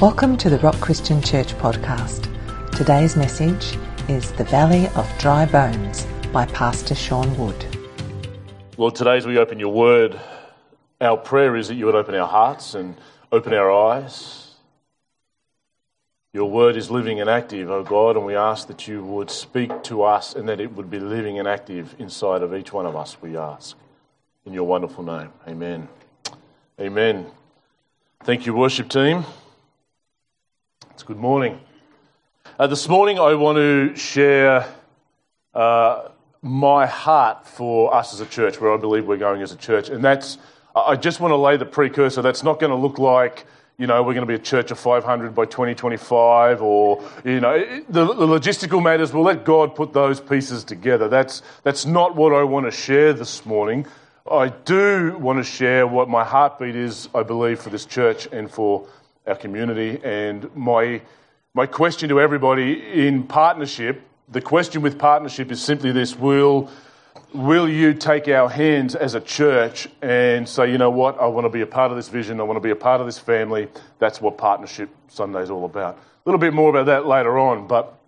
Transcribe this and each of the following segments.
Welcome to the Rock Christian Church podcast. Today's message is The Valley of Dry Bones by Pastor Sean Wood. Lord, today as we open your word, our prayer is that you would open our hearts and open our eyes. Your word is living and active, O God, and we ask that you would speak to us and that it would be living and active inside of each one of us, we ask. In your wonderful name. Amen. Amen. Thank you, worship team. It's good morning. Uh, this morning, I want to share uh, my heart for us as a church, where I believe we're going as a church. And that's, I just want to lay the precursor. That's not going to look like, you know, we're going to be a church of 500 by 2025 or, you know, the, the logistical matters. We'll let God put those pieces together. That's, that's not what I want to share this morning. I do want to share what my heartbeat is, I believe, for this church and for our community. And my, my question to everybody in partnership, the question with partnership is simply this will, will you take our hands as a church and say, you know what, I want to be a part of this vision, I want to be a part of this family? That's what Partnership Sunday is all about. A little bit more about that later on, but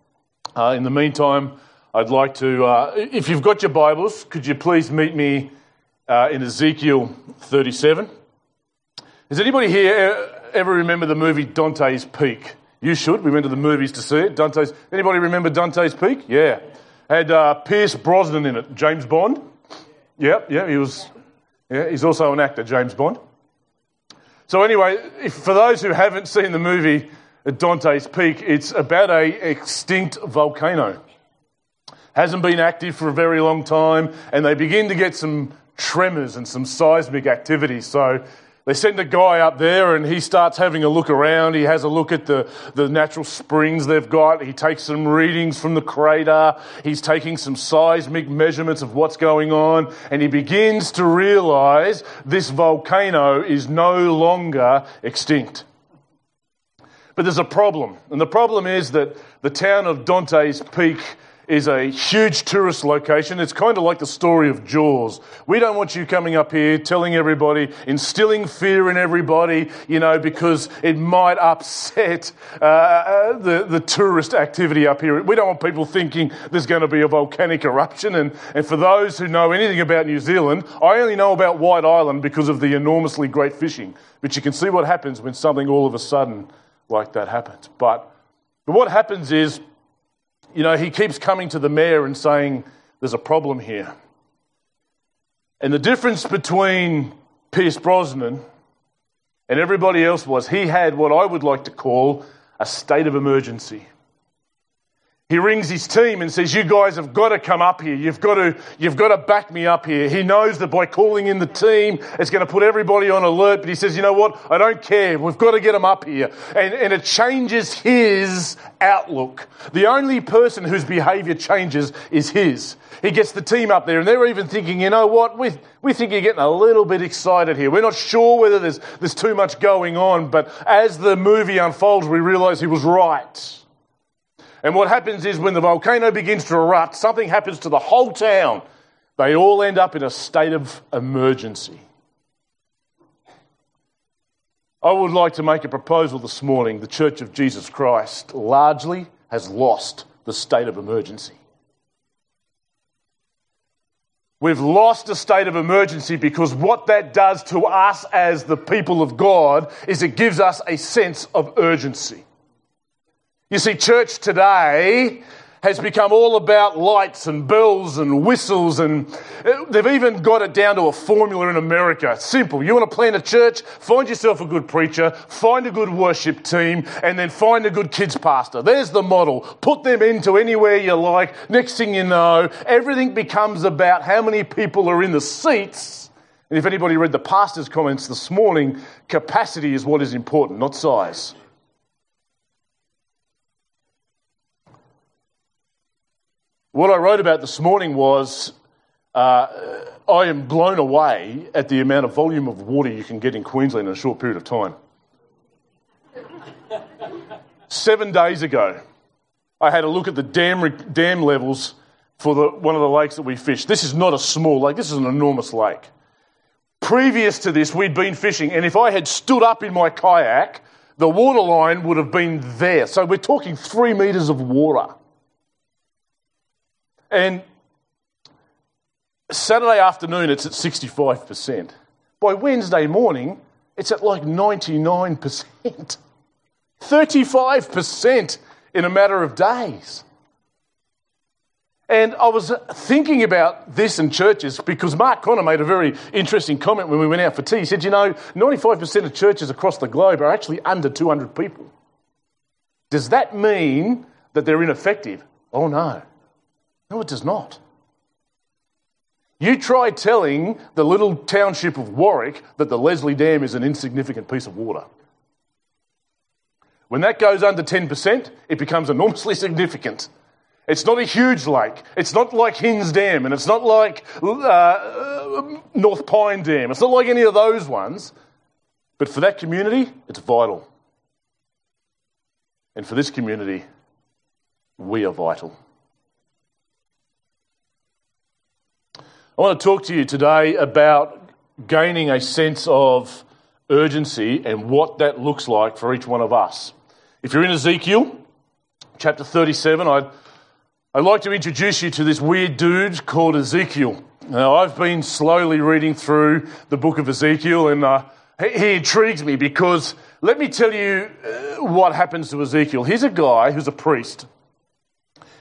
uh, in the meantime, I'd like to, uh, if you've got your Bibles, could you please meet me uh, in Ezekiel 37? Has anybody here ever remember the movie Dante's Peak? You should. We went to the movies to see it. Dante's. Anybody remember Dante's Peak? Yeah. Had uh, Pierce Brosnan in it. James Bond. Yeah, yeah. He was. Yeah, he's also an actor, James Bond. So anyway, if, for those who haven't seen the movie Dante's Peak, it's about a extinct volcano. Hasn't been active for a very long time, and they begin to get some tremors and some seismic activity. So they send a guy up there and he starts having a look around. He has a look at the, the natural springs they've got. He takes some readings from the crater. He's taking some seismic measurements of what's going on. And he begins to realize this volcano is no longer extinct. But there's a problem. And the problem is that the town of Dante's Peak is a huge tourist location. It's kind of like the story of Jaws. We don't want you coming up here telling everybody, instilling fear in everybody, you know, because it might upset uh, uh, the, the tourist activity up here. We don't want people thinking there's going to be a volcanic eruption. And, and for those who know anything about New Zealand, I only know about White Island because of the enormously great fishing. But you can see what happens when something all of a sudden like that happens. But, but what happens is, you know, he keeps coming to the mayor and saying, there's a problem here. And the difference between Pierce Brosnan and everybody else was he had what I would like to call a state of emergency. He rings his team and says, You guys have got to come up here. You've got to, you've got to back me up here. He knows that by calling in the team, it's going to put everybody on alert. But he says, You know what? I don't care. We've got to get them up here. And, and it changes his outlook. The only person whose behavior changes is his. He gets the team up there, and they're even thinking, You know what? We, we think you're getting a little bit excited here. We're not sure whether there's, there's too much going on. But as the movie unfolds, we realize he was right. And what happens is when the volcano begins to erupt, something happens to the whole town. They all end up in a state of emergency. I would like to make a proposal this morning. The Church of Jesus Christ largely has lost the state of emergency. We've lost a state of emergency because what that does to us as the people of God is it gives us a sense of urgency. You see, church today has become all about lights and bells and whistles, and they've even got it down to a formula in America. Simple. You want to plant a church? Find yourself a good preacher, find a good worship team, and then find a good kids pastor. There's the model. Put them into anywhere you like. Next thing you know, everything becomes about how many people are in the seats. And if anybody read the pastor's comments this morning, capacity is what is important, not size. What I wrote about this morning was uh, I am blown away at the amount of volume of water you can get in Queensland in a short period of time. Seven days ago, I had a look at the dam, dam levels for the, one of the lakes that we fished. This is not a small lake, this is an enormous lake. Previous to this, we'd been fishing, and if I had stood up in my kayak, the water line would have been there. So we're talking three metres of water. And Saturday afternoon, it's at 65%. By Wednesday morning, it's at like 99%. 35% in a matter of days. And I was thinking about this in churches because Mark Conner made a very interesting comment when we went out for tea. He said, You know, 95% of churches across the globe are actually under 200 people. Does that mean that they're ineffective? Oh, no. No, it does not. You try telling the little township of Warwick that the Leslie Dam is an insignificant piece of water. When that goes under 10%, it becomes enormously significant. It's not a huge lake. It's not like Hinze Dam, and it's not like uh, North Pine Dam. It's not like any of those ones. But for that community, it's vital. And for this community, we are vital. I want to talk to you today about gaining a sense of urgency and what that looks like for each one of us. If you're in Ezekiel chapter 37, I'd, I'd like to introduce you to this weird dude called Ezekiel. Now, I've been slowly reading through the book of Ezekiel, and uh, he, he, intrigues me because let me tell you uh, what happens to Ezekiel. He's a guy who's a priest.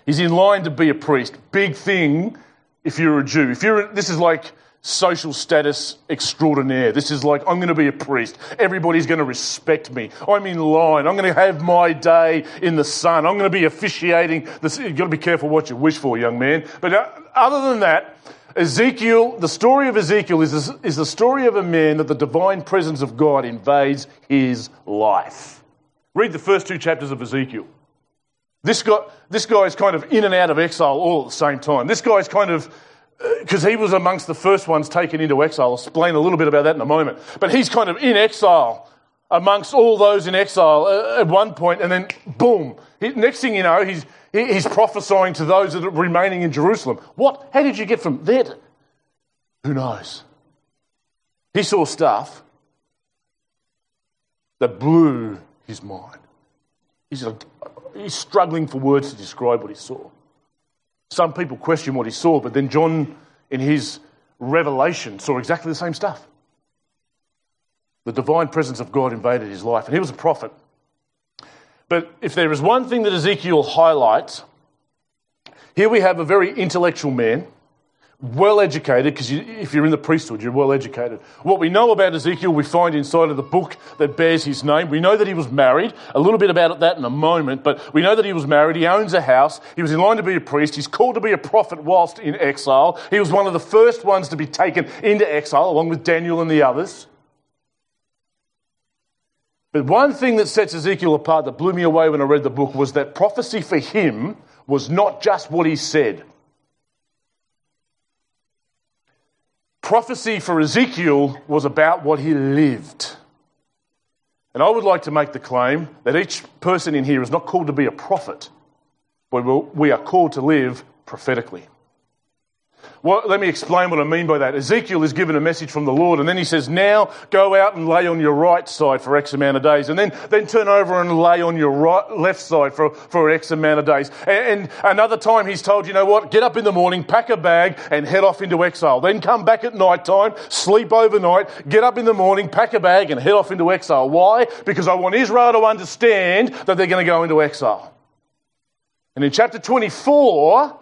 He's in line to be a priest. Big thing if you're a Jew. If you're, this is like social status extraordinaire. This is like, I'm going to be a priest. Everybody's going to respect me. I'm in line. I'm going to have my day in the sun. I'm going to be officiating. This. You've got to be careful what you wish for, young man. But uh, other than that, Ezekiel, the story of Ezekiel is, is the story of a man that the divine presence of God invades his life. Read the first two chapters of Ezekiel. This guy, this guy is kind of in and out of exile all at the same time. This guy's kind of because he was amongst the first ones taken into exile. I'll explain a little bit about that in a moment. But he's kind of in exile amongst all those in exile uh, at one point, and then boom. Next thing you know, he's, he's prophesying to those that are remaining in Jerusalem. What? How did you get from there to. Who knows? He saw stuff that blew his mind. He's, he's struggling for words to describe what he saw. Some people question what he saw, but then John, in his revelation, saw exactly the same stuff. The divine presence of God invaded his life, and he was a prophet. But if there is one thing that Ezekiel highlights, here we have a very intellectual man well educated, because you, if you're in the priesthood, you're well educated. What we know about Ezekiel, we find inside of the book that bears his name. We know that he was married. A little bit about that in a moment, but we know that he was married. He owns a house. He was in line to be a priest. He's called to be a prophet whilst in exile. He was one of the first ones to be taken into exile, along with Daniel and the others. But one thing that sets Ezekiel apart that blew me away when I read the book was that prophecy for him was not just what he said. Prophecy for Ezekiel was about what he lived. And I would like to make the claim that each person in here is not called to be a prophet, but we are called to live prophetically. Well, let me explain what I mean by that. Ezekiel is given a message from the Lord, and then he says, Now go out and lay on your right side for X amount of days, and then, then turn over and lay on your right, left side for, for X amount of days. And, and another time he's told, You know what? Get up in the morning, pack a bag, and head off into exile. Then come back at night time, sleep overnight, get up in the morning, pack a bag, and head off into exile. Why? Because I want Israel to understand that they're going to go into exile. And in chapter 24,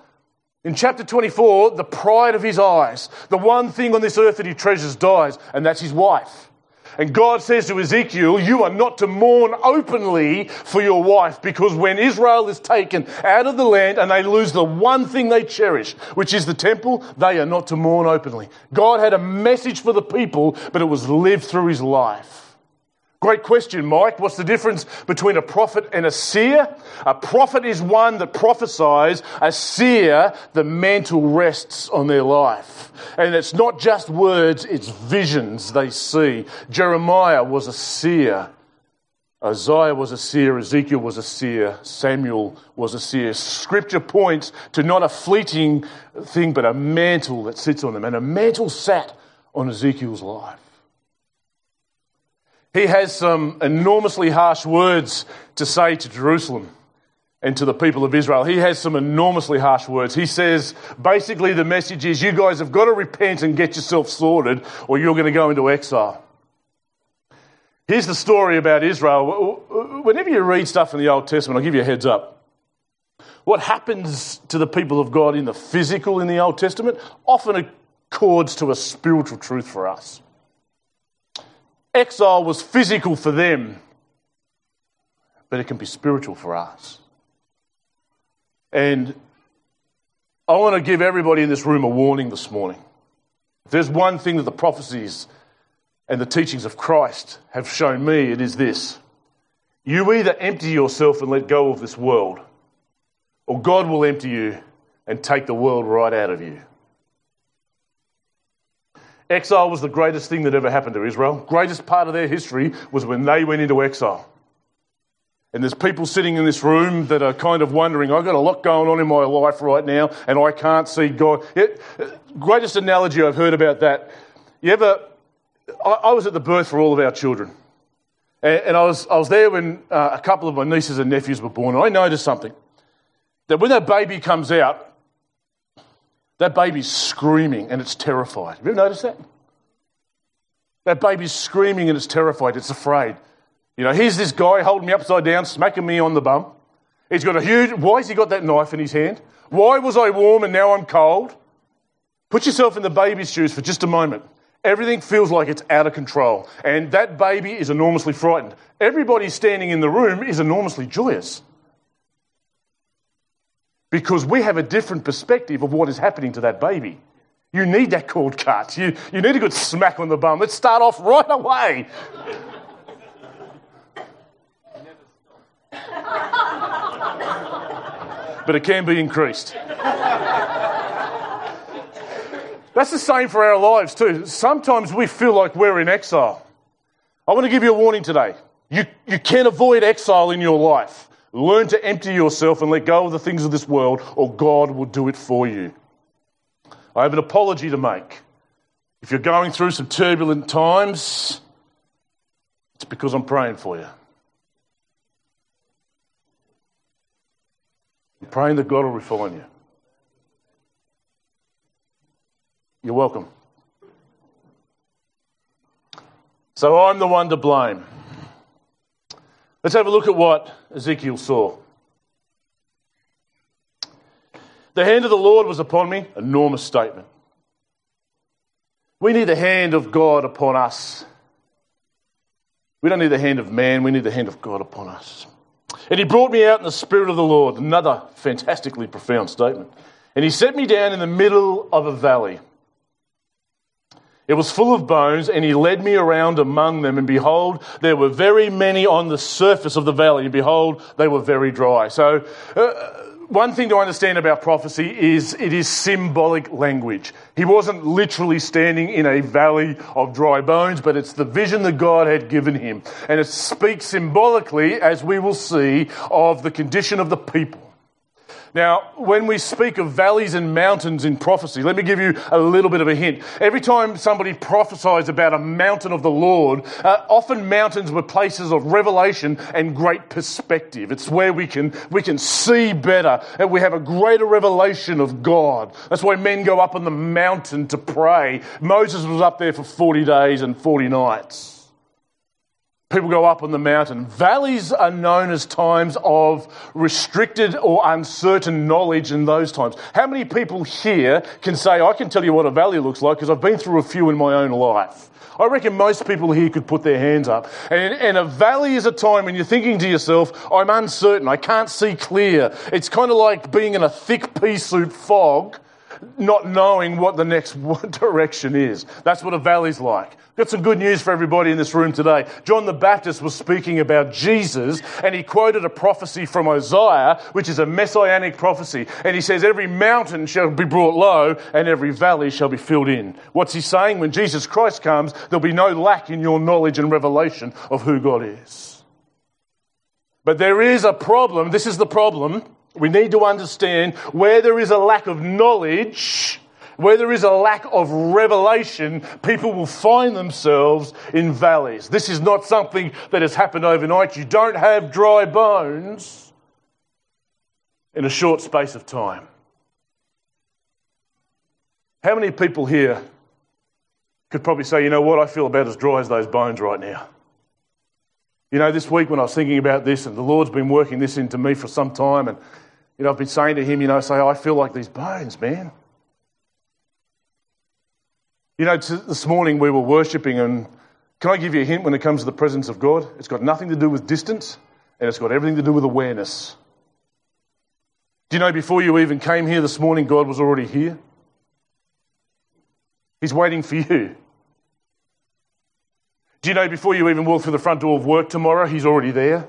in chapter 24, the pride of his eyes, the one thing on this earth that he treasures dies, and that's his wife. And God says to Ezekiel, You are not to mourn openly for your wife, because when Israel is taken out of the land and they lose the one thing they cherish, which is the temple, they are not to mourn openly. God had a message for the people, but it was lived through his life. Great question, Mike. What's the difference between a prophet and a seer? A prophet is one that prophesies. A seer, the mantle rests on their life. And it's not just words, it's visions they see. Jeremiah was a seer. Isaiah was a seer, Ezekiel was a seer, Samuel was a seer. Scripture points to not a fleeting thing, but a mantle that sits on them. And a mantle sat on Ezekiel's life. He has some enormously harsh words to say to Jerusalem and to the people of Israel. He has some enormously harsh words. He says, basically, the message is you guys have got to repent and get yourself sorted, or you're going to go into exile. Here's the story about Israel. Whenever you read stuff in the Old Testament, I'll give you a heads up. What happens to the people of God in the physical in the Old Testament often accords to a spiritual truth for us. Exile was physical for them, but it can be spiritual for us. And I want to give everybody in this room a warning this morning. If there's one thing that the prophecies and the teachings of Christ have shown me, it is this. You either empty yourself and let go of this world, or God will empty you and take the world right out of you. Exile was the greatest thing that ever happened to Israel. Greatest part of their history was when they went into exile. And there's people sitting in this room that are kind of wondering, I've got a lot going on in my life right now, and I can't see God. It, greatest analogy I've heard about that. You ever, I, I was at the birth for all of our children. And, and I, was, I was there when uh, a couple of my nieces and nephews were born, and I noticed something. That when that baby comes out, that baby's screaming and it's terrified. Have you ever noticed that? That baby's screaming and it's terrified, it's afraid. You know, here's this guy holding me upside down, smacking me on the bum. He's got a huge. Why has he got that knife in his hand? Why was I warm and now I'm cold? Put yourself in the baby's shoes for just a moment. Everything feels like it's out of control. And that baby is enormously frightened. Everybody standing in the room is enormously joyous. Because we have a different perspective of what is happening to that baby. You need that cord cut. You, you need a good smack on the bum. Let's start off right away. but it can be increased. That's the same for our lives too. Sometimes we feel like we're in exile. I want to give you a warning today. You, you can avoid exile in your life. Learn to empty yourself and let go of the things of this world, or God will do it for you. I have an apology to make. If you're going through some turbulent times, it's because I'm praying for you. I'm praying that God will refine you. You're welcome. So I'm the one to blame. Let's have a look at what Ezekiel saw. The hand of the Lord was upon me. Enormous statement. We need the hand of God upon us. We don't need the hand of man, we need the hand of God upon us. And he brought me out in the Spirit of the Lord. Another fantastically profound statement. And he set me down in the middle of a valley. It was full of bones, and he led me around among them. And behold, there were very many on the surface of the valley. And behold, they were very dry. So, uh, one thing to understand about prophecy is it is symbolic language. He wasn't literally standing in a valley of dry bones, but it's the vision that God had given him. And it speaks symbolically, as we will see, of the condition of the people. Now, when we speak of valleys and mountains in prophecy, let me give you a little bit of a hint. Every time somebody prophesies about a mountain of the Lord, uh, often mountains were places of revelation and great perspective. It's where we can, we can see better and we have a greater revelation of God. That's why men go up on the mountain to pray. Moses was up there for 40 days and 40 nights. People go up on the mountain. Valleys are known as times of restricted or uncertain knowledge in those times. How many people here can say, I can tell you what a valley looks like because I've been through a few in my own life? I reckon most people here could put their hands up. And, and, a valley is a time when you're thinking to yourself, I'm uncertain, I can't see clear. It's kind of like being in a thick pea soup fog not knowing what the next direction is. That's what a valley's like. Got some good news for everybody in this room today. John the Baptist was speaking about Jesus and he quoted a prophecy from Isaiah, which is a messianic prophecy. And he says, Every mountain shall be brought low and every valley shall be filled in. What's he saying? When Jesus Christ comes, there'll be no lack in your knowledge and revelation of who God is. But there is a problem. This is the problem we need to understand where there is a lack of knowledge, Where there is a lack of revelation, people will find themselves in valleys. This is not something that has happened overnight. You don't have dry bones in a short space of time. How many people here could probably say, you know what, I feel about as dry as those bones right now? You know, this week when I was thinking about this, and the Lord's been working this into me for some time, and, you know, I've been saying to Him, you know, say, I feel like these bones, man. You know, this morning we were worshipping, and can I give you a hint when it comes to the presence of God? It's got nothing to do with distance, and it's got everything to do with awareness. Do you know before you even came here this morning, God was already here? He's waiting for you. Do you know before you even walk through the front door of work tomorrow, He's already there?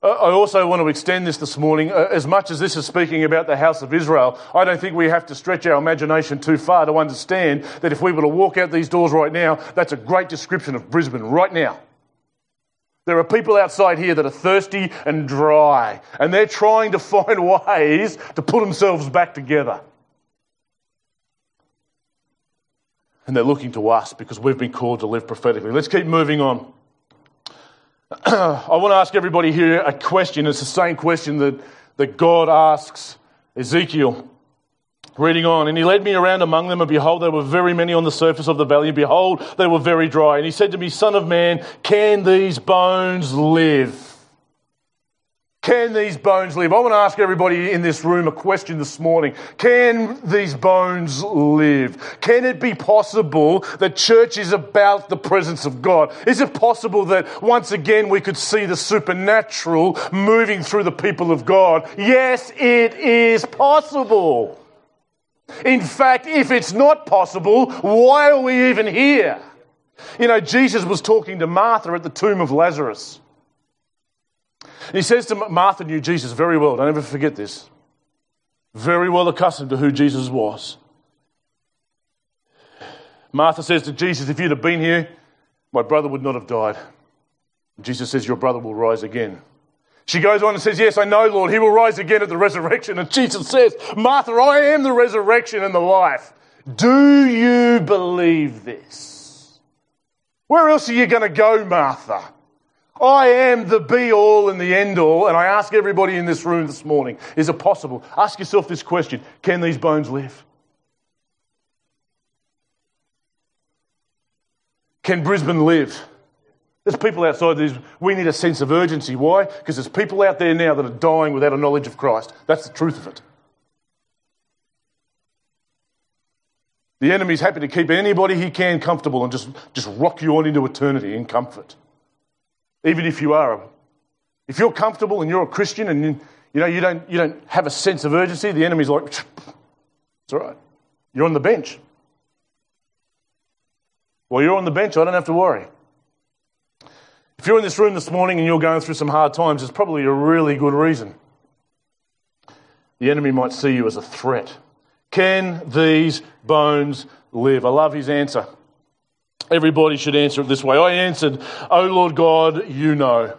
I also want to extend this this morning. Uh, as much as this is speaking about the house of Israel, I don't think we have to stretch our imagination too far to understand that if we were to walk out these doors right now, that's a great description of Brisbane right now. There are people outside here that are thirsty and dry, and they're trying to find ways to put themselves back together. And they're looking to us because we've been called to live prophetically. Let's keep moving on. I want to ask everybody here a question. It's the same question that, that God asks Ezekiel. Reading on, and he led me around among them, and behold, there were very many on the surface of the valley, and behold, they were very dry. And he said to me, Son of man, can these bones live? Can these bones live? I want to ask everybody in this room a question this morning. Can these bones live? Can it be possible that church is about the presence of God? Is it possible that once again we could see the supernatural moving through the people of God? Yes, it is possible. In fact, if it's not possible, why are we even here? You know, Jesus was talking to Martha at the tomb of Lazarus. He says to Martha knew Jesus very well. Don't ever forget this. Very well accustomed to who Jesus was. Martha says to Jesus, If you'd have been here, my brother would not have died. Jesus says, Your brother will rise again. She goes on and says, Yes, I know, Lord, he will rise again at the resurrection. And Jesus says, Martha, I am the resurrection and the life. Do you believe this? Where else are you going to go, Martha? I am the be all and the end all. And I ask everybody in this room this morning is it possible? Ask yourself this question Can these bones live? Can Brisbane live? There's people outside these. We need a sense of urgency. Why? Because there's people out there now that are dying without a knowledge of Christ. That's the truth of it. The enemy's happy to keep anybody he can comfortable and just, just rock you on into eternity in comfort even if you are. If you're comfortable and you're a Christian and you, you know you don't, you don't have a sense of urgency, the enemy's like, it's all right. You're on the bench. Well, you're on the bench. I don't have to worry. If you're in this room this morning and you're going through some hard times, it's probably a really good reason. The enemy might see you as a threat. Can these bones live? I love his answer. Everybody should answer it this way. I answered, Oh Lord God, you know.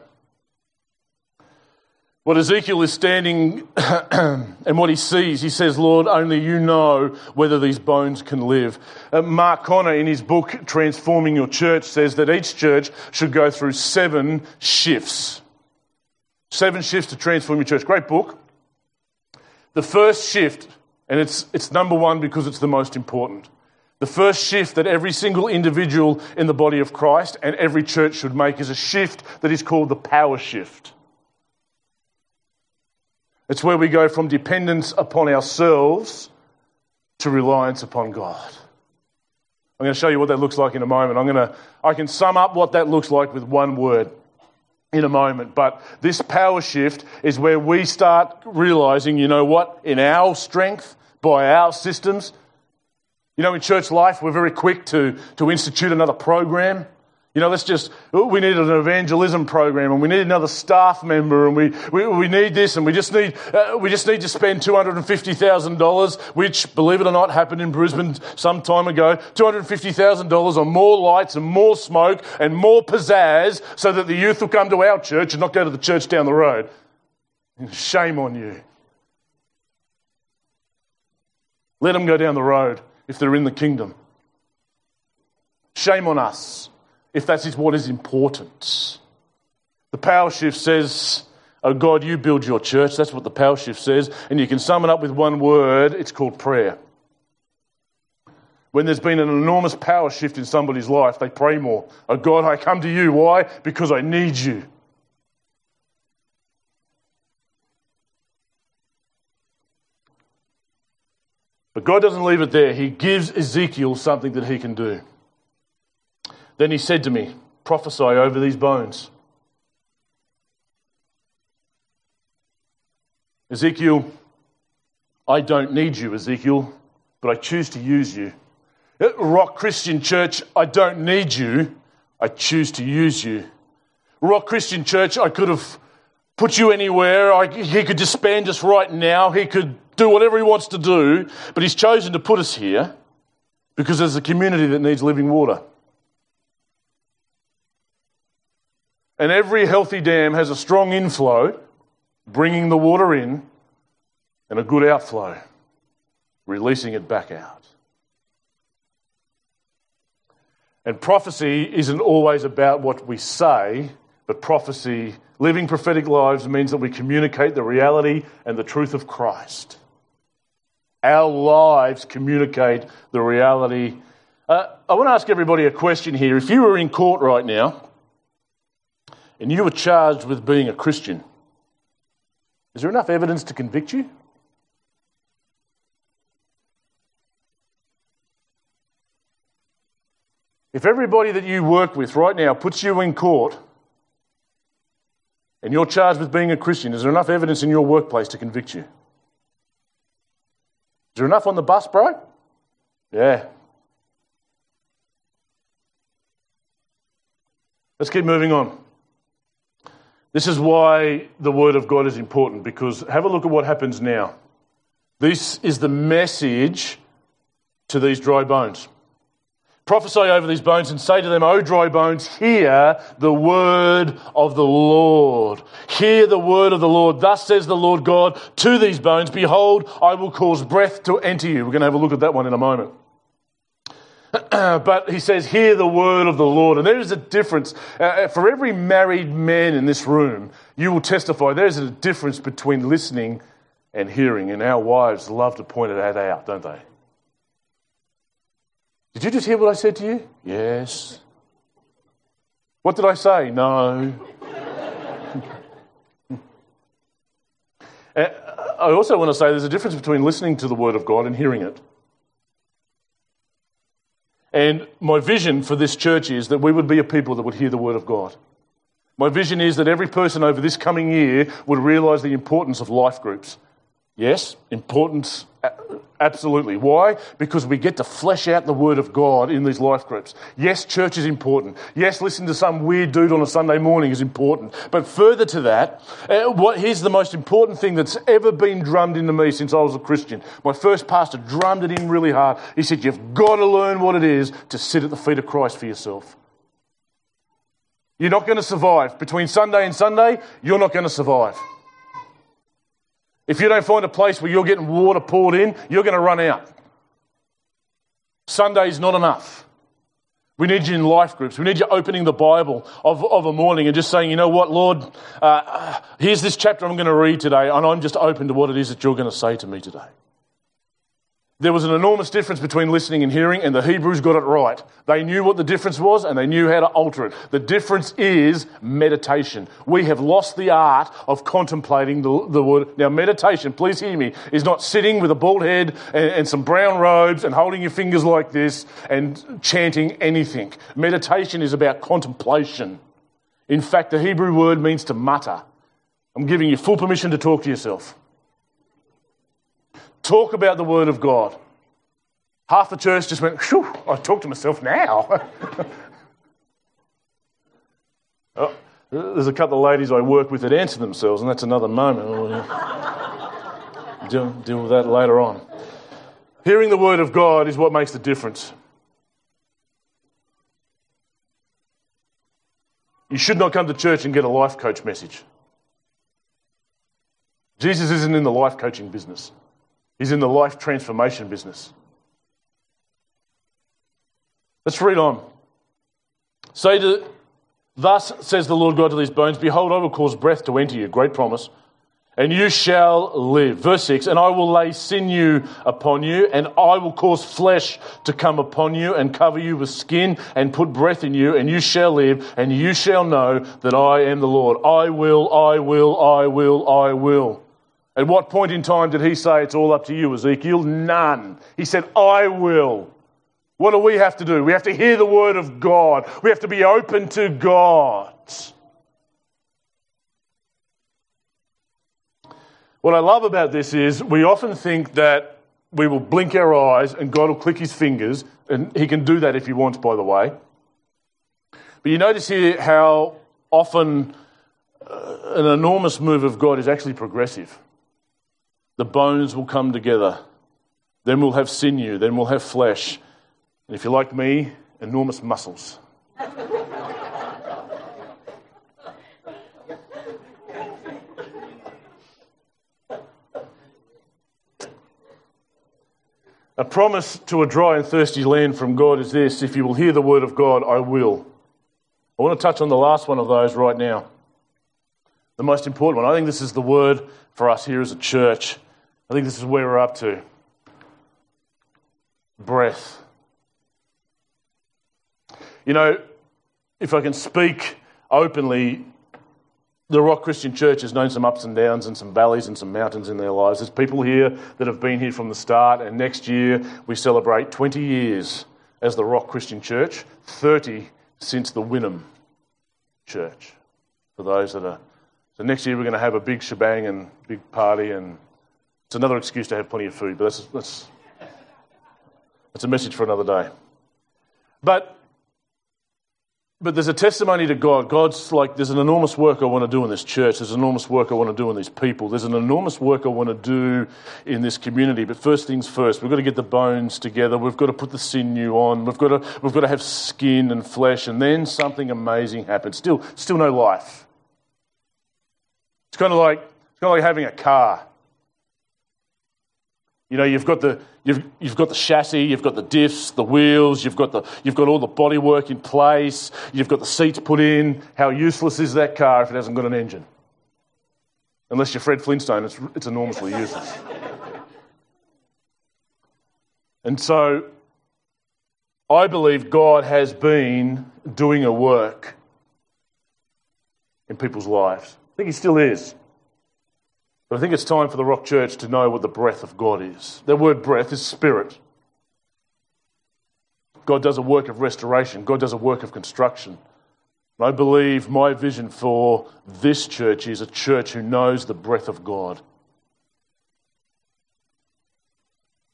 What Ezekiel is standing and what he sees, he says, Lord, only you know whether these bones can live. Uh, Mark Conner, in his book, Transforming Your Church, says that each church should go through seven shifts. Seven shifts to transform your church. Great book. The first shift, and it's, it's number one because it's the most important. The first shift that every single individual in the body of Christ and every church should make is a shift that is called the power shift. It's where we go from dependence upon ourselves to reliance upon God. I'm going to show you what that looks like in a moment. I'm going to, I can sum up what that looks like with one word in a moment. But this power shift is where we start realizing, you know what, in our strength, by our systems, you know, in church life, we're very quick to, to institute another program. You know, let's just, oh, we need an evangelism program and we need another staff member and we, we, we need this and we just need, uh, we just need to spend $250,000, which, believe it or not, happened in Brisbane some time ago. $250,000 on more lights and more smoke and more pizzazz so that the youth will come to our church and not go to the church down the road. Shame on you. Let them go down the road if they're in the kingdom. Shame on us if that is what is important. The power shift says, Oh God, you build your church. That's what the power shift says. And you can sum it up with one word it's called prayer. When there's been an enormous power shift in somebody's life, they pray more. Oh God, I come to you. Why? Because I need you. But God doesn't leave it there. He gives Ezekiel something that he can do. Then he said to me, Prophesy over these bones. Ezekiel, I don't need you, Ezekiel, but I choose to use you. Rock Christian Church, I don't need you, I choose to use you. Rock Christian Church, I could have put you anywhere. I, he could disband us right now. He could do whatever he wants to do, but he's chosen to put us here because there's a community that needs living water. And every healthy dam has a strong inflow, bringing the water in, and a good outflow, releasing it back out. And prophecy isn't always about what we say, but prophecy, living prophetic lives, means that we communicate the reality and the truth of Christ. Our lives communicate the reality. Uh, I want to ask everybody a question here. If you were in court right now and you were charged with being a Christian, is there enough evidence to convict you? If everybody that you work with right now puts you in court and you're charged with being a Christian, is there enough evidence in your workplace to convict you? Is there enough on the bus, bro? Yeah. Let's keep moving on. This is why the Word of God is important because have a look at what happens now. This is the message to these dry bones. Prophesy over these bones and say to them, O dry bones, hear the word of the Lord. Hear the word of the Lord. Thus says the Lord God to these bones, Behold, I will cause breath to enter you. We're going to have a look at that one in a moment. but he says, Hear the word of the Lord. And there is a difference. Uh, for every married man in this room, you will testify there is a difference between listening and hearing. And our wives love to point that out, don't they? Did you just hear what I said to you? Yes. What did I say? No. Uh, I also want to say there's a difference between listening to the Word of God and hearing it. And my vision for this church is that we would be a people that would hear the Word of God. My vision is that every person over this coming year would realize the importance of life groups. Yes, importance Absolutely. Why? Because we get to flesh out the Word of God in these life groups. Yes, church is important. Yes, listen to some weird dude on a Sunday morning is important. But further to that, uh, what, here's the most important thing that's ever been drummed into me since I was a Christian. My first pastor drummed it in really hard. He said, You've got to learn what it is to sit at the feet of Christ for yourself. You're not going to survive. Between Sunday and Sunday, you're not going to survive. If you don't find a place where you're getting water poured in, you're going to run out. Sunday's not enough. We need you in life groups. We need you opening the Bible of, of a morning and just saying, you know what, Lord, uh, here's this chapter I'm going to read today, and I'm just open to what it is that you're going to say to me today. There was an enormous difference between listening and hearing, and the Hebrews got it right. They knew what the difference was and they knew how to alter it. The difference is meditation. We have lost the art of contemplating the, the word. Now, meditation, please hear me, is not sitting with a bald head and, and some brown robes and holding your fingers like this and chanting anything. Meditation is about contemplation. In fact, the Hebrew word means to mutter. I'm giving you full permission to talk to yourself. Talk about the Word of God. Half the church just went, Phew, I talk to myself now. oh, there's a couple of ladies I work with that answer themselves, and that's another moment. Uh, deal, deal with that later on. Hearing the Word of God is what makes the difference. You should not come to church and get a life coach message. Jesus isn't in the life coaching business. He's in the life transformation business. Let's read on. Say to, thus says the Lord God to these bones, Behold, I will cause breath to enter you, great promise, and you shall live. Verse 6 And I will lay sinew upon you, and I will cause flesh to come upon you, and cover you with skin, and put breath in you, and you shall live, and you shall know that I am the Lord. I will, I will, I will, I will. At what point in time did he say it's all up to you, Ezekiel? None. He said, I will. What do we have to do? We have to hear the word of God. We have to be open to God. What I love about this is we often think that we will blink our eyes and God will click his fingers, and he can do that if he wants, by the way. But you notice here how often uh, an enormous move of God is actually progressive. The bones will come together, then we'll have sinew, then we'll have flesh, and if you're like me, enormous muscles. A promise to a dry and thirsty land from God is this if you will hear the word of God, I will. I want to touch on the last one of those right now. The most important one. I think this is the word for us here as a church. I think this is where we're up to. Breath. You know, if I can speak openly, the Rock Christian Church has known some ups and downs and some valleys and some mountains in their lives. There's people here that have been here from the start, and next year we celebrate 20 years as the Rock Christian Church, 30 since the Wynnum Church. For those that are. So next year we're going to have a big shebang and big party, and it's another excuse to have plenty of food, but that's, that's, that's a message for another day. But but there's a testimony to God. God's like, there's an enormous work I want to do in this church. There's an enormous work I want to do in these people. There's an enormous work I want to do in this community. But first things first, we've got to get the bones together. We've got to put the sinew on. We've got to, we've got to have skin and flesh. And then something amazing happens. Still, still no life. It's kind of like, it's kind of like having a car. You know, you've got the, you've, you've got the chassis, you've got the diffs, the wheels, you've got, the, you've got all the bodywork in place, you've got the seats put in. How useless is that car if it hasn't got an engine? Unless you're Fred Flintstone, it's, it's enormously useless. and so, I believe God has been doing a work in people's lives. I think He still is. But I think it's time for the Rock Church to know what the breath of God is. That word breath is spirit. God does a work of restoration, God does a work of construction. And I believe my vision for this church is a church who knows the breath of God.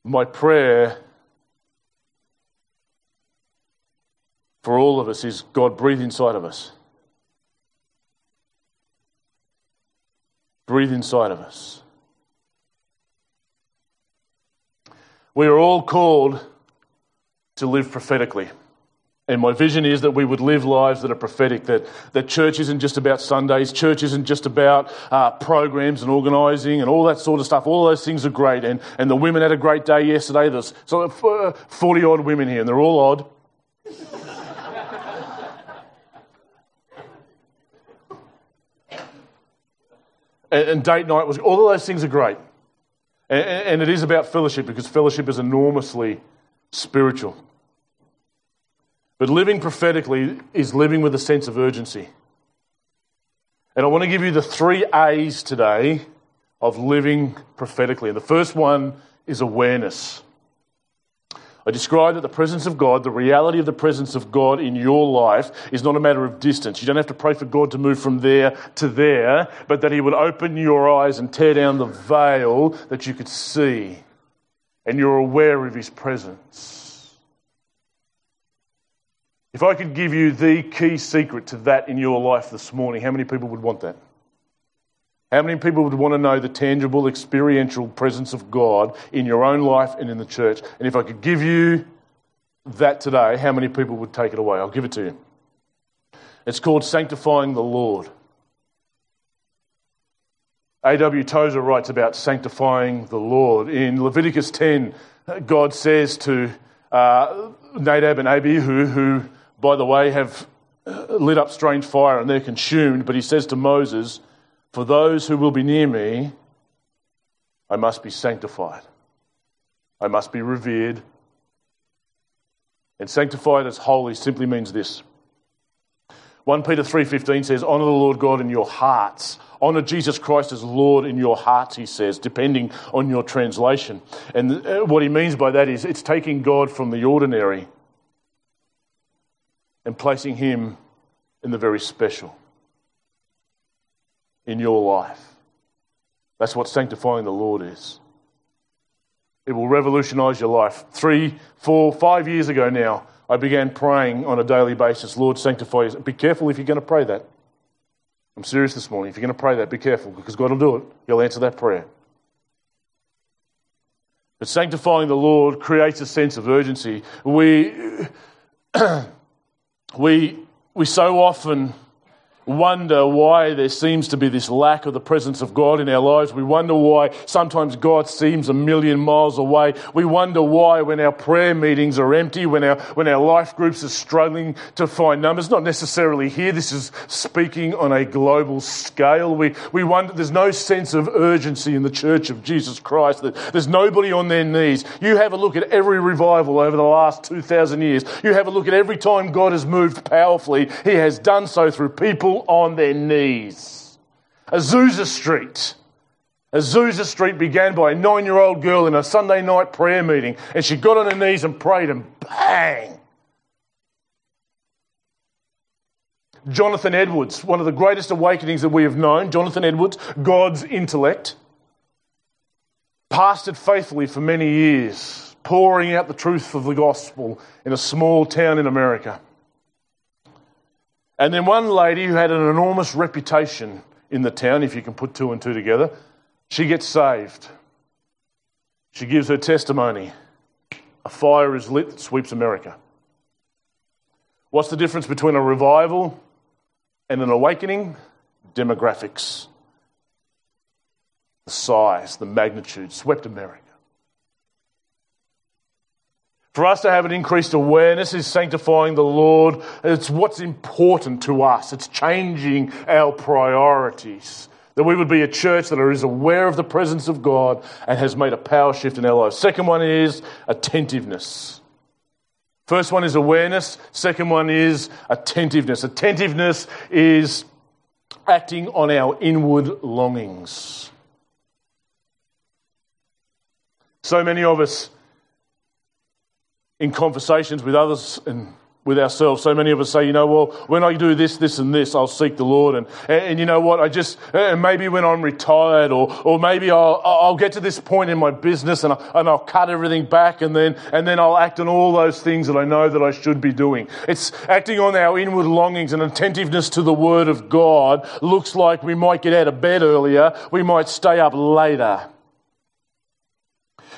My prayer for all of us is God breathe inside of us. Breathe inside of us. We are all called to live prophetically. And my vision is that we would live lives that are prophetic, that, that church isn't just about Sundays, church isn't just about uh, programs and organising and all that sort of stuff. All those things are great. And, and the women had a great day yesterday. There's so, uh, 40 odd women here, and they're all odd. And, and date night was, all of those things are great. And, and it is about fellowship because fellowship is enormously spiritual. But living prophetically is living with a sense of urgency. And I want to give you the three A's today of living prophetically. And the first one is awareness. I described that the presence of God, the reality of the presence of God in your life, is not a matter of distance. You don't have to pray for God to move from there to there, but that He would open your eyes and tear down the veil that you could see, and you're aware of His presence. If I could give you the key secret to that in your life this morning, how many people would want that? How many people would want to know the tangible, experiential presence of God in your own life and in the church? And if I could give you that today, how many people would take it away? I'll give it to you. It's called sanctifying the Lord. A.W. Tozer writes about sanctifying the Lord. In Leviticus 10, God says to uh, Nadab and Abihu, who, by the way, have lit up strange fire and they're consumed, but he says to Moses, For those who will be near me, I must be sanctified. I must be revered. And sanctified as holy simply means this. 1 Peter 3:15 says honor the Lord God in your hearts. Honor Jesus Christ as Lord in your hearts, he says, depending on your translation. And uh, what he means by that is it's taking God from the ordinary and placing him in the very special in your life. That's what sanctifying the Lord is. It will revolutionize your life. Three, four, five years ago now, I began praying on a daily basis, Lord, sanctify us. Be careful if you're going to pray that. I'm serious this morning. If you're going to pray that, be careful because God will do it. He'll answer that prayer. But sanctifying the Lord creates a sense of urgency. We, we, we so often wonder why there seems to be this lack of the presence of God in our lives. We wonder why sometimes God seems a million miles away. We wonder why when our prayer meetings are empty, when our, when our life groups are struggling to find numbers, not necessarily here, this is speaking on a global scale. We, we wonder, there's no sense of urgency in the church of Jesus Christ, that there's nobody on their knees. You have a look at every revival over the last 2,000 years. You have a look at every time God has moved powerfully. He has done so through people on their knees. Azusa Street. Azusa Street began by a nine year old girl in a Sunday night prayer meeting, and she got on her knees and prayed, and bang! Jonathan Edwards, one of the greatest awakenings that we have known. Jonathan Edwards, God's intellect, pastored faithfully for many years, pouring out the truth of the gospel in a small town in America. And then one lady who had an enormous reputation in the town, if you can put two and two together, she gets saved. She gives her testimony. A fire is lit that sweeps America. What's the difference between a revival and an awakening? Demographics. The size, the magnitude swept America. For us to have an increased awareness is sanctifying the Lord. It's what's important to us. It's changing our priorities. That we would be a church that is aware of the presence of God and has made a power shift in our lives. Second one is attentiveness. First one is awareness. Second one is attentiveness. Attentiveness is acting on our inward longings. So many of us in conversations with others and with ourselves. So many of us say, you know, well, when I do this, this, and this, I'll seek the Lord. And, and you know what? I just, and maybe when I'm retired, or, or maybe I'll, I'll get to this point in my business and, I, and I'll cut everything back and then, and then I'll act on all those things that I know that I should be doing. It's acting on our inward longings and attentiveness to the Word of God looks like we might get out of bed earlier, we might stay up later.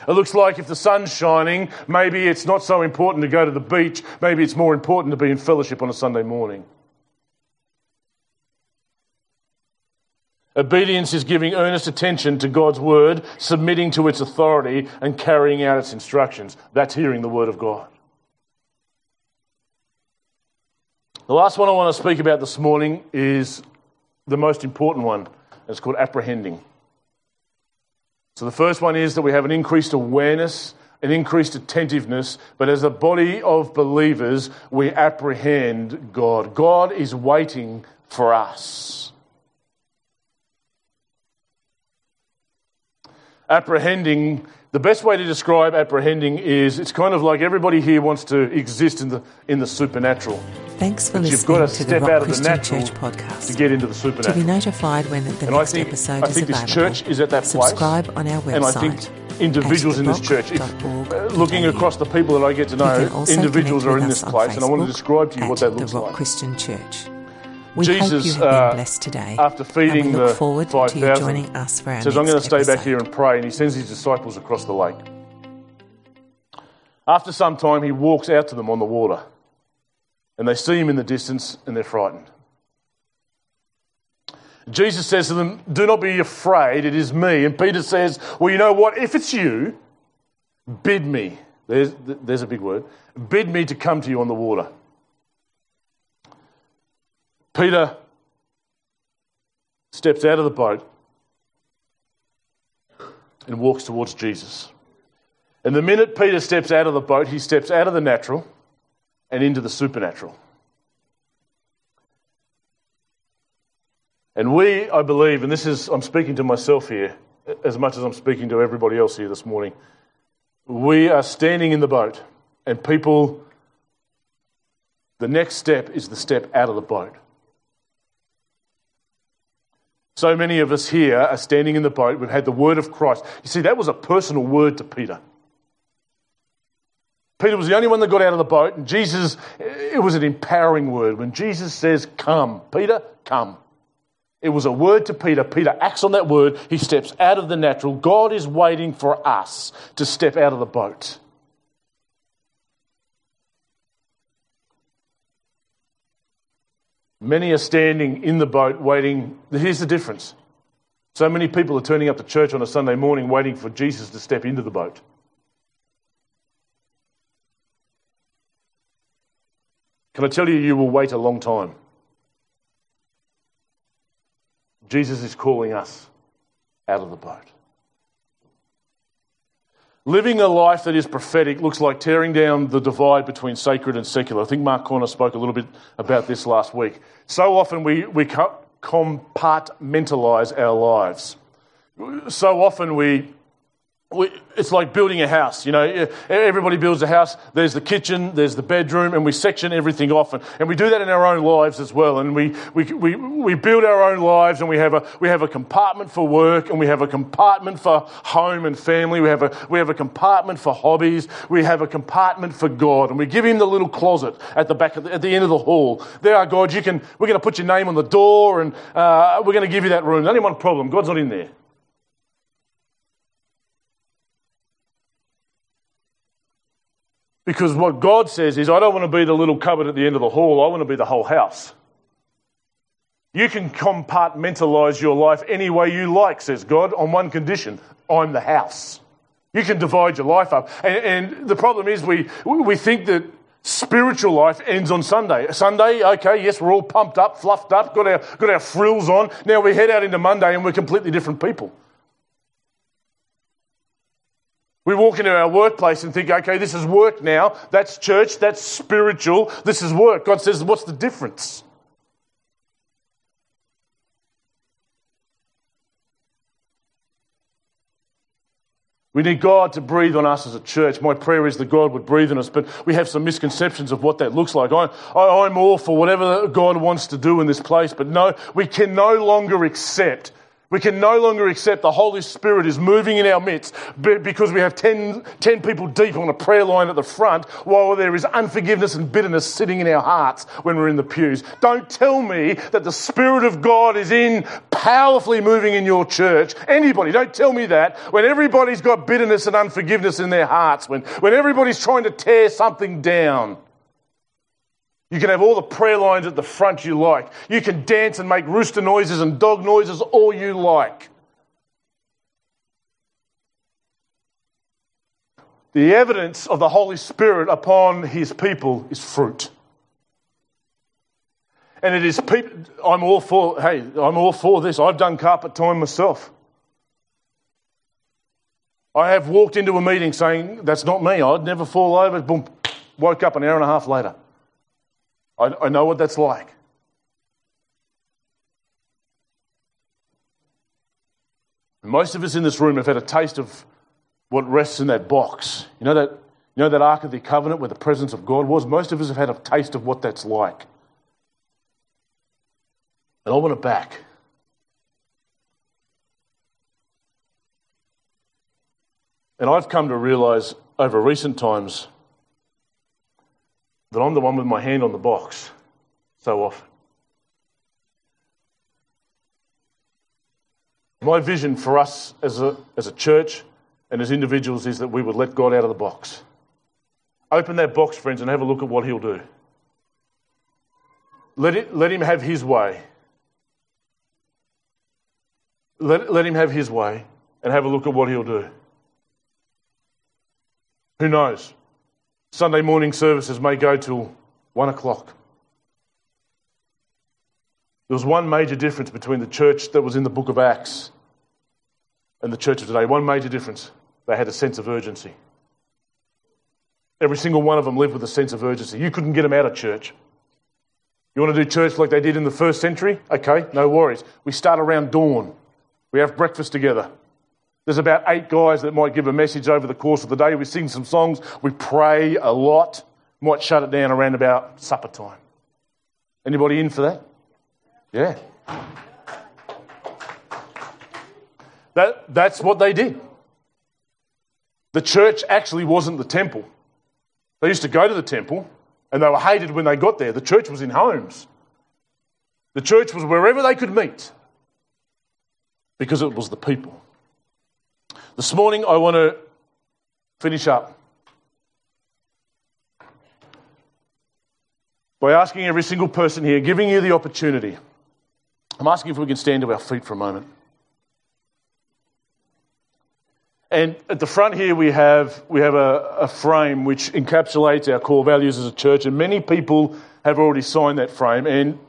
It looks like if the sun's shining, maybe it's not so important to go to the beach. Maybe it's more important to be in fellowship on a Sunday morning. Obedience is giving earnest attention to God's word, submitting to its authority, and carrying out its instructions. That's hearing the word of God. The last one I want to speak about this morning is the most important one. It's called apprehending. So the first one is that we have an increased awareness, an increased attentiveness, but as a body of believers, we apprehend God. God is waiting for us. Apprehending, the best way to describe apprehending is it's kind of like everybody here wants to exist in the, in the supernatural. Thanks for But listening you've got to to the step Rock out Christian natural Church podcast. to get into the To be notified when the And I next think- episode I is think this available, church is at that place. subscribe on our website. And I think individuals in this church, if, uh, looking across the people that I get to know, individuals are in this place, and I want to describe to you what that looks the Rock like. Christian Church. We Jesus, hope you have been uh, blessed today. after feeding and we look the forward to you 5,000, joining us for our says, next I'm going to stay back here and pray, and he sends his disciples across the lake. After some time, he walks out to them on the water, and they see him in the distance, and they're frightened. Jesus says to them, Do not be afraid, it is me. And Peter says, Well, you know what? If it's you, bid me. There's, there's a big word. Bid me to come to you on the water. Peter steps out of the boat and walks towards Jesus. And the minute Peter steps out of the boat, he steps out of the natural and into the supernatural. And we, I believe, and this is, I'm speaking to myself here as much as I'm speaking to everybody else here this morning, we are standing in the boat, and people, the next step is the step out of the boat. So many of us here are standing in the boat. We've had the word of Christ. You see, that was a personal word to Peter. Peter was the only one that got out of the boat, and Jesus, it was an empowering word. When Jesus says, Come, Peter, come. It was a word to Peter. Peter acts on that word. He steps out of the natural. God is waiting for us to step out of the boat. Many are standing in the boat waiting. Here's the difference. So many people are turning up to church on a Sunday morning waiting for Jesus to step into the boat. Can I tell you, you will wait a long time. Jesus is calling us out of the boat. Living a life that is prophetic looks like tearing down the divide between sacred and secular. I think Mark Conner spoke a little bit about this last week. So often we, we compartmentalize our lives. So often we we, it's like building a house. You know, everybody builds a house. There's the kitchen, there's the bedroom, and we section everything off. And, and we do that in our own lives as well. And we, we, we, we build our own lives, and we have, a, we have a compartment for work, and we have a compartment for home and family. We have, a, we have a compartment for hobbies. We have a compartment for God. And we give Him the little closet at the back, the, at the end of the hall. There, God, you can, we're going to put your name on the door, and uh, we're going to give you that room. Only one problem God's not in there. Because what God says is, I don't want to be the little cupboard at the end of the hall, I want to be the whole house. You can compartmentalize your life any way you like, says God, on one condition I'm the house. You can divide your life up. And, and the problem is, we, we think that spiritual life ends on Sunday. Sunday, okay, yes, we're all pumped up, fluffed up, got our, got our frills on. Now we head out into Monday and we're completely different people. We walk into our workplace and think, okay, this is work now. That's church. That's spiritual. This is work. God says, what's the difference? We need God to breathe on us as a church. My prayer is that God would breathe on us, but we have some misconceptions of what that looks like. I, I, I'm all for whatever God wants to do in this place, but no, we can no longer accept we can no longer accept the Holy Spirit is moving in our midst because we have 10, 10, people deep on a prayer line at the front while there is unforgiveness and bitterness sitting in our hearts when we're in the pews. Don't tell me that the Spirit of God is in powerfully moving in your church. Anybody, don't tell me that when everybody's got bitterness and unforgiveness in their hearts, when, when everybody's trying to tear something down. You can have all the prayer lines at the front you like. You can dance and make rooster noises and dog noises all you like. The evidence of the Holy Spirit upon his people is fruit. And it is people, I'm all for, hey, I'm all for this. I've done carpet time myself. I have walked into a meeting saying, that's not me. I'd never fall over. Boom, woke up an hour and a half later. I, I know what that's like. Most of us in this room have had a taste of what rests in that box. You know that, you know that Ark of the Covenant where the presence of God was? Most of us have had a taste of what that's like. And I want it back. And I've come to realize over recent times that I'm the one with my hand on the box so often. My vision for us as a, as a church and as individuals is that we would let God out of the box. Open that box, friends, and have a look at what He'll do. Let, it, let Him have His way. Let, let him have his way and have a look at what he'll do. Who knows? Sunday morning services may go till one o'clock. There was one major difference between the church that was in the book of Acts and the church of today. One major difference. They had a sense of urgency. Every single one of them lived with a sense of urgency. You couldn't get them out of church. You want to do church like they did in the first century? Okay, no worries. We start around dawn. We have breakfast together. There's about eight guys that might give a message over the course of the day. We sing some songs. We pray a lot. Might shut it down around about supper time. Anybody in for that? Yeah. That, that's what they did. The church actually wasn't the temple. They used to go to the temple and they were hated when they got there. The church was in homes. The church was wherever they could meet because it was the people. This morning, I want to finish up by asking every single person here, giving you the opportunity. I'm asking if we can stand to our feet for a moment. And at the front here, we have, we have a, a, frame which encapsulates our core values as a church, and many people have already signed that frame. And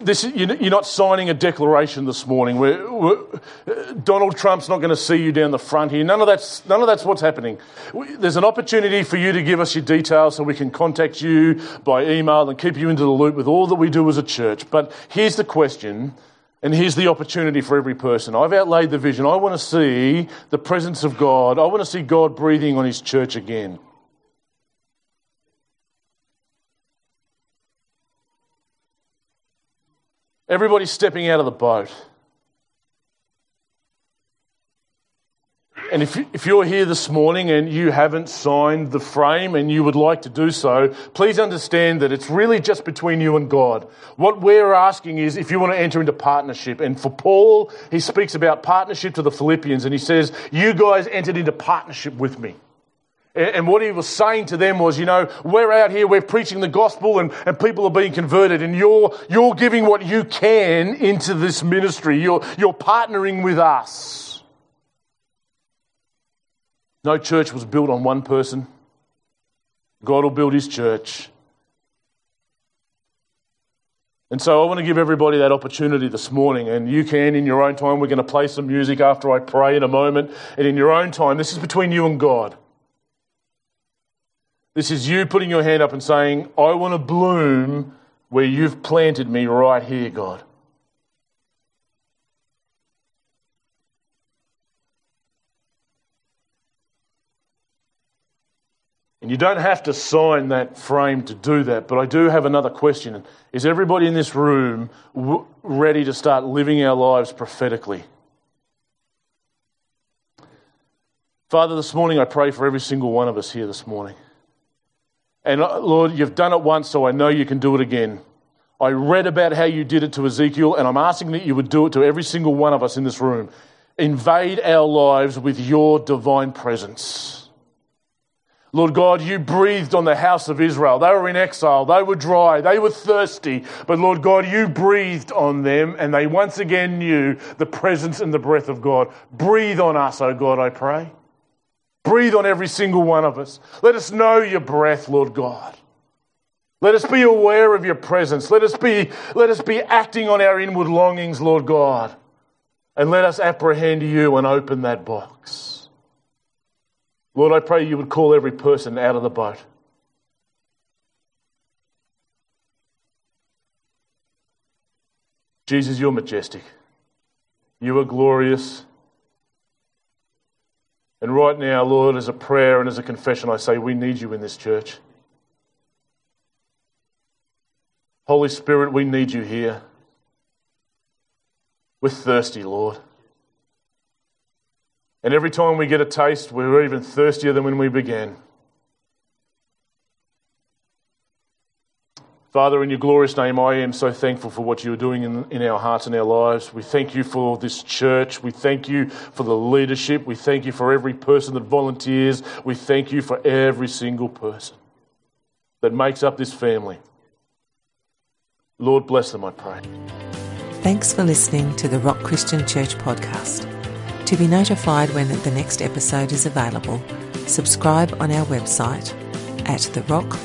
this, you're not signing a declaration this morning. We're, we're, Donald Trump's not going to see you down the front here. None of, that's, none of that's what's happening. There's an opportunity for you to give us your details so we can contact you by email and keep you into the loop with all that we do as a church. But here's the question and here's the opportunity for every person. I've outlaid the vision. I want to see the presence of God. I want to see God breathing on his church again. Everybody's stepping out of the boat. And if, if you're here this morning and you haven't signed the frame and you would like to do so, please understand that it's really just between you and God. What we're asking is if you want to enter into partnership. And for Paul, he speaks about partnership to the Philippians and he says, You guys entered into partnership with me. And what he was saying to them was, you know, we're out here, we're preaching the gospel and, and people are being converted and you're, you're giving what you can into this ministry. You're, you're partnering with us. No church was built on one person. God will build his church. And so I want to give everybody that opportunity this morning, and you can in your own time. We're going to play some music after I pray in a moment. And in your own time, this is between you and God. This is you putting your hand up and saying, I want to bloom where you've planted me right here, God. And you don't have to sign that frame to do that, but I do have another question. Is everybody in this room w- ready to start living our lives prophetically? Father, this morning I pray for every single one of us here this morning. And uh, Lord, you've done it once, so I know you can do it again. I read about how you did it to Ezekiel, and I'm asking that you would do it to every single one of us in this room. Invade our lives with your divine presence. Lord God, you breathed on the house of Israel. They were in exile. They were dry. They were thirsty. But Lord God, you breathed on them and they once again knew the presence and the breath of God. Breathe on us, O oh God, I pray. Breathe on every single one of us. Let us know your breath, Lord God. Let us be aware of your presence. Let us be, let us be acting on our inward longings, Lord God. And let us apprehend you and open that box. Lord, I pray you would call every person out of the boat. Jesus, you're majestic. You are glorious. And right now, Lord, as a prayer and as a confession, I say we need you in this church. Holy Spirit, we need you here. We're thirsty, Lord. And every time we get a taste, we're even thirstier than when we began. Father, in your glorious name, I am so thankful for what you're doing in, in our hearts and our lives. We thank you for this church. We thank you for the leadership. We thank you for every person that volunteers. We thank you for every single person that makes up this family. Lord, bless them, I pray. Thanks for listening to the Rock Christian Church podcast. To be notified when the next episode is available, subscribe on our website at therock.org.au.